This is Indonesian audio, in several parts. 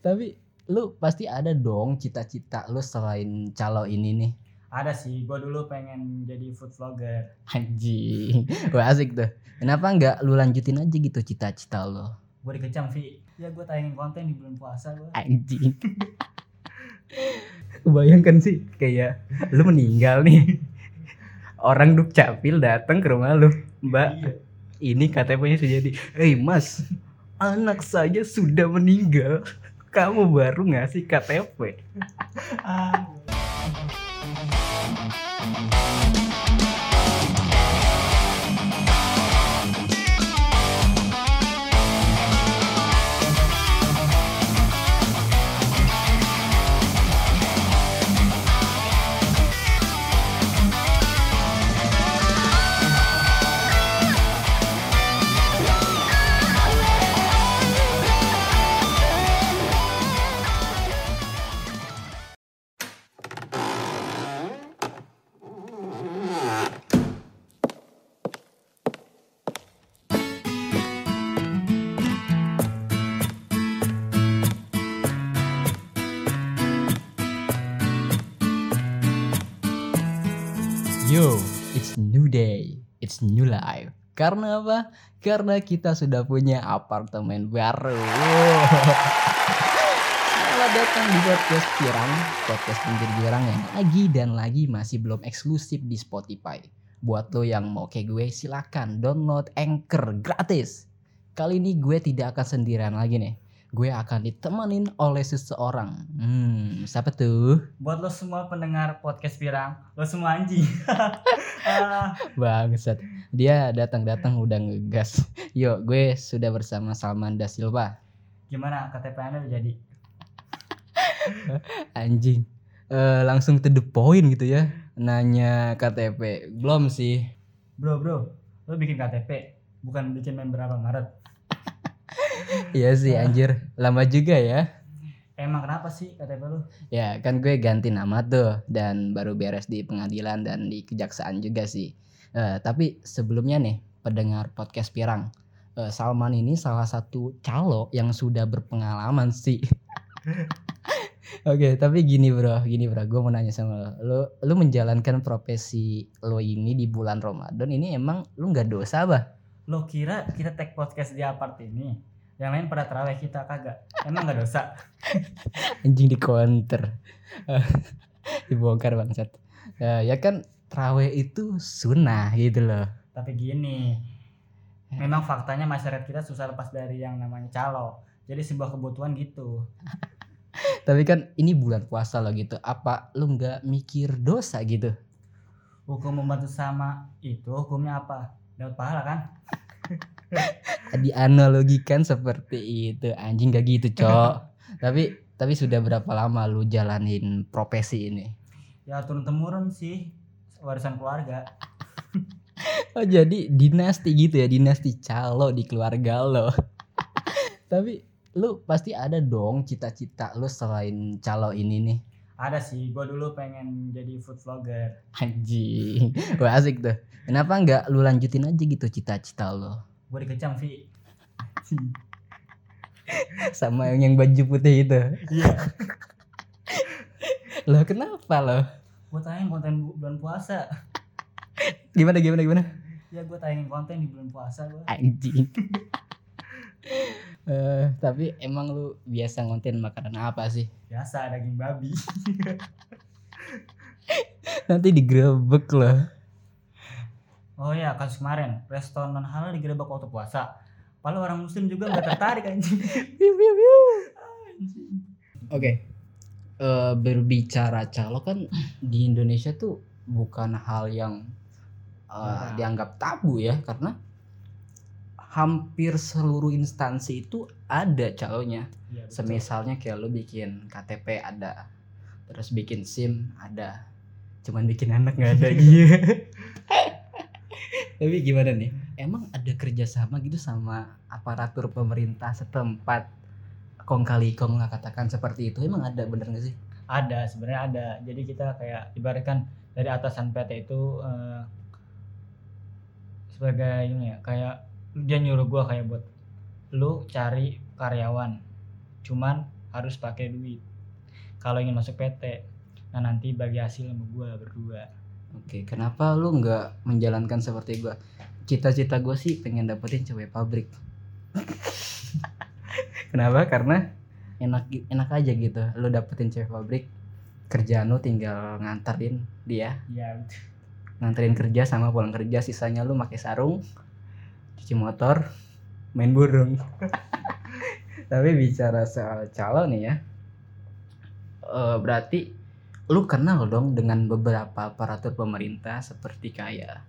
Tapi lu pasti ada dong cita-cita lu selain calo ini nih. Ada sih, gue dulu pengen jadi food vlogger. Anjing. Wah asik tuh. Kenapa nggak lu lanjutin aja gitu cita-cita lu? Gue dikecam, Vi. Ya gue tayangin konten di bulan puasa gue. Anjing. Kebayangkan sih kayak lu meninggal nih. Orang duk capil datang ke rumah lu. Mbak, Iya. ini KTP-nya sudah jadi. Hei mas, anak saya sudah meninggal. Kamu baru ngasih KTP. Yo, it's new day, it's new life. Karena apa? Karena kita sudah punya apartemen baru. Selamat datang di podcast Pirang, podcast pinggir Pirang yang lagi dan lagi masih belum eksklusif di Spotify. Buat lo yang mau kayak gue, silakan download Anchor gratis. Kali ini gue tidak akan sendirian lagi nih. Gue akan ditemenin oleh seseorang. Hmm, siapa tuh? buat lo semua pendengar podcast Pirang, lo semua anjing. Ah, Bangsat. Dia datang-datang udah ngegas. Yuk, gue sudah bersama Salman Da Silva. gimana KTP anda udah jadi? Anjing. Eh, langsung to the point gitu ya. Nanya KTP. Belum sih. Bro, bro, lo bikin KTP, bukan bikin member apa Maret. Iya sih anjir. Lama juga ya. Emang kenapa sih KTP lo? Ya, kan gue ganti nama tuh dan baru beres di pengadilan dan di kejaksaan juga sih. Eh, tapi sebelumnya nih, pendengar podcast Pirang. eh, Salman ini salah satu calo yang sudah berpengalaman sih. Oke, tapi gini bro, gini bro, gue mau nanya sama lo. lo, lo menjalankan profesi lo ini di bulan Ramadan ini emang lu nggak dosa bah? Lo kira kita tag podcast di apart ini? Yang lain pada terawih kita kagak. Emang gak dosa? Anjing di counter, dibongkar bangsat. Eh, ya kan trawe itu sunnah gitu loh. Tapi gini, memang faktanya masyarakat kita susah lepas dari yang namanya calo. Jadi sebuah kebutuhan gitu. Tapi kan ini bulan puasa loh gitu. Apa lu nggak mikir dosa gitu? Hukum membantu sama itu hukumnya apa? Dapat pahala kan? Dianalogikan seperti itu. Anjing gak gitu, Cok. tapi tapi sudah berapa lama lu jalanin profesi ini? Ya turun temurun sih warisan keluarga. Oh, jadi dinasti gitu ya, dinasti calo di keluarga lo. tapi lu pasti ada dong cita-cita lu selain calo ini nih. Ada sih, gue dulu pengen jadi food vlogger. Anjing. Wah asik tuh. Kenapa nggak lu lanjutin aja gitu cita-cita lo? Gue dikecam, Vi. Sama yang, yang baju putih itu. Iya. Loh kenapa lo? gue tayangin konten bu- bulan puasa. Gimana gimana gimana? Ya gue tayangin konten di bulan puasa gue. Anjing. Eh, tapi emang lu biasa ngonten makanan apa sih? Biasa daging babi. Nanti digerebek loh. Oh ya kasus kemarin restoran non halal digerebek waktu puasa. Padahal orang muslim juga nggak tertarik anjing. Anjing. Oke. Eh, berbicara calo kan di Indonesia tuh bukan hal yang eh, Nah. dianggap tabu ya karena hampir seluruh instansi itu ada calonya. Iya, betul. Semisalnya kayak lu bikin KTP ada, terus bikin SIM ada, cuman bikin anak nggak ada iya. Tapi gimana nih? Emang ada kerjasama gitu sama aparatur pemerintah setempat? Kong kali kong lah katakan seperti itu. Emang ada bener gak sih? ada sebenarnya ada jadi kita kayak ibaratkan dari atasan PT itu eh, sebagai ini ya kayak dia nyuruh gua kayak buat lu cari karyawan cuman harus pakai duit kalau ingin masuk PT nah nanti bagi hasil sama gua berdua Oke, kenapa lu nggak menjalankan seperti gua? Cita-cita gue sih pengen dapetin cewek pabrik. kenapa? Karena enak enak aja gitu. Lu dapetin cewek pabrik, kerjaan lu tinggal nganterin dia, ya nganterin kerja sama pulang kerja, sisanya lu pakai sarung, cuci motor, main burung. Tapi bicara soal calon nih ya, eh, berarti lu kenal dong dengan beberapa aparatur pemerintah seperti kayak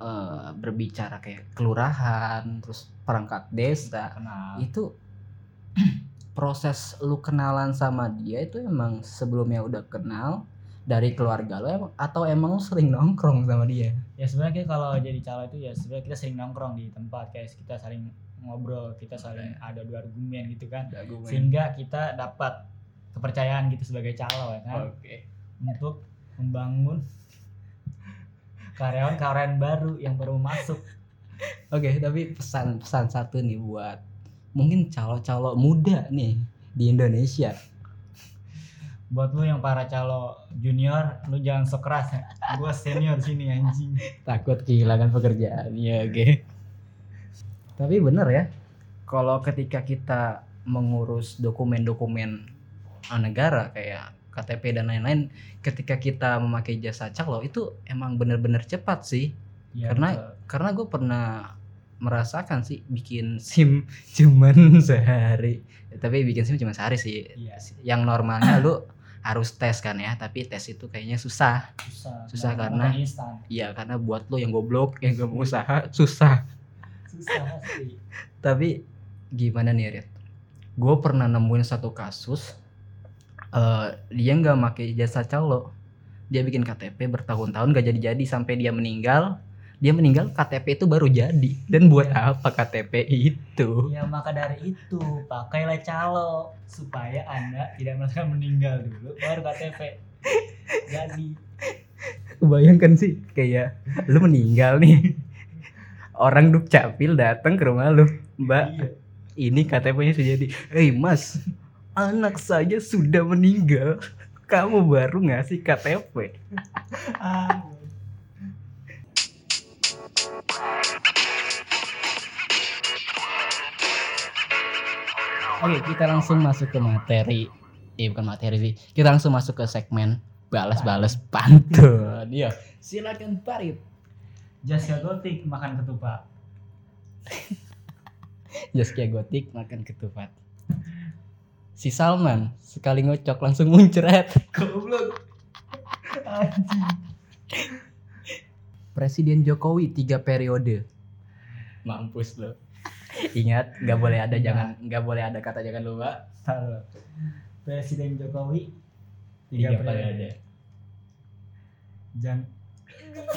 eh, berbicara kayak kelurahan, terus perangkat desa. kenal Itu proses lu kenalan sama dia itu emang sebelumnya udah kenal dari keluarga lu emang atau emang lu sering nongkrong sama dia? ya sebenarnya kita kalau jadi calon itu ya sebenarnya kita sering nongkrong di tempat kayak kita saling ngobrol kita saling ada dua argumen gitu kan sehingga kita dapat kepercayaan gitu sebagai calon ya kan Oke. untuk membangun karyawan-karyawan baru yang baru masuk Oke, tapi pesan-pesan satu nih buat mungkin calo-calo muda nih di Indonesia. buat lu yang para calo junior lu jangan sok keras ya gua senior sini anjing Takut kehilangan pekerjaan. Ya, oke. Tapi bener ya, kalau ketika kita mengurus dokumen-dokumen negara kayak KTP dan lain-lain, ketika kita memakai jasa calo itu emang bener-bener cepat sih. ya, Karena- betul. karena gue pernah merasakan sih bikin sim cuman sehari. Tapi bikin sim cuma sehari sih. Iya. yang normalnya lu harus tes kan ya tapi tes itu kayaknya susah. Susah Susah karena- iya karena buat lu yang goblok yang gak mau usaha susah. Susah sih tapi gimana nih Rit? Gue pernah nemuin satu kasus eh dia nggak pakai jasa calo dia bikin KTP bertahun-tahun gak jadi-jadi sampai dia meninggal dia meninggal KTP itu baru jadi dan buat apa KTP itu ya maka dari itu pakailah calo supaya anda tidak merasakan meninggal dulu baru KTP jadi Kebayangkan sih kayak lu meninggal nih. Orang duk capil datang ke rumah lu. Mbak, iya. ini KTP-nya sudah jadi. Hei Mas, anak saya sudah meninggal. Kamu baru ngasih KTP. Ah, Oke, kita langsung masuk ke materi. Eh bukan materi sih. Kita langsung masuk ke segmen balas-balas pantun. Iya, silakan Parit. Jasya Gotik makan ketupat Zaskia Gotik makan ketupat. Si Salman sekali ngocok langsung muncrat. goblok anjing Presiden Jokowi tiga periode. Mampus lo. Ingat, nggak boleh ada jangan nggak boleh ada kata jangan lupa. Salah. Presiden Jokowi Tiga tiga periode periode. jangan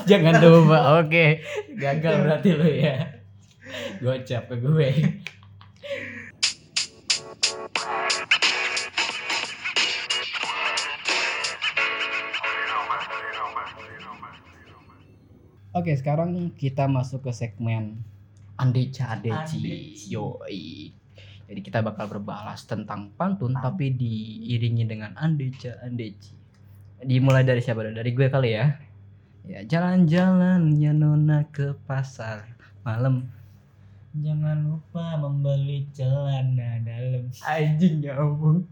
Jangan lupa. Oke, gagal berarti lo ya. Gocap ke gue. Oke, sekarang kita masuk ke segmen Andeca Adeci. Andeci. Yoi. Jadi kita bakal berbalas tentang pantun tapi diiringi dengan Andeca Andeci. Dimulai dari siapa? dulu? Dari gue kali ya. Ya, jalan-jalan ya nona ke pasar malam. jangan lupa membeli celana dalam Anjing nyambung.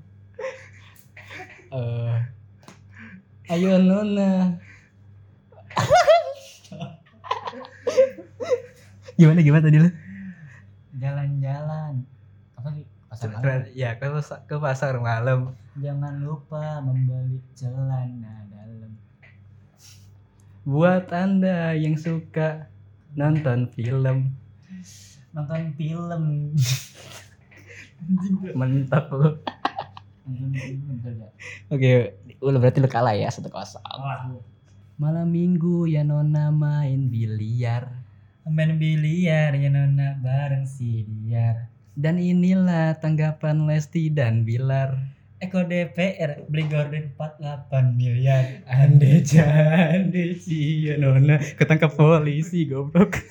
Eh, ayo nona. gimana gimana tadi lu? jalan-jalan apa sih pasar malam Ya ke pasar, ke pasar malam. jangan lupa membeli celana dalam Buat anda yang suka nonton film, nonton film mentok lu. Oke, udah berarti lu kalah ya satu kosong. lu Malam minggu ya nona main biliar. Main biliar ya nona bareng si Diar Dan inilah tanggapan Lesti dan Bilar. Eko DPR beli gorden 48 miliar Ande ande si ya nona ketangkap polisi goblok.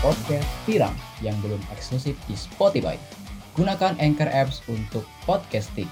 Podcast Pirang yang belum eksklusif di Spotify. Gunakan Anchor Apps untuk podcasting.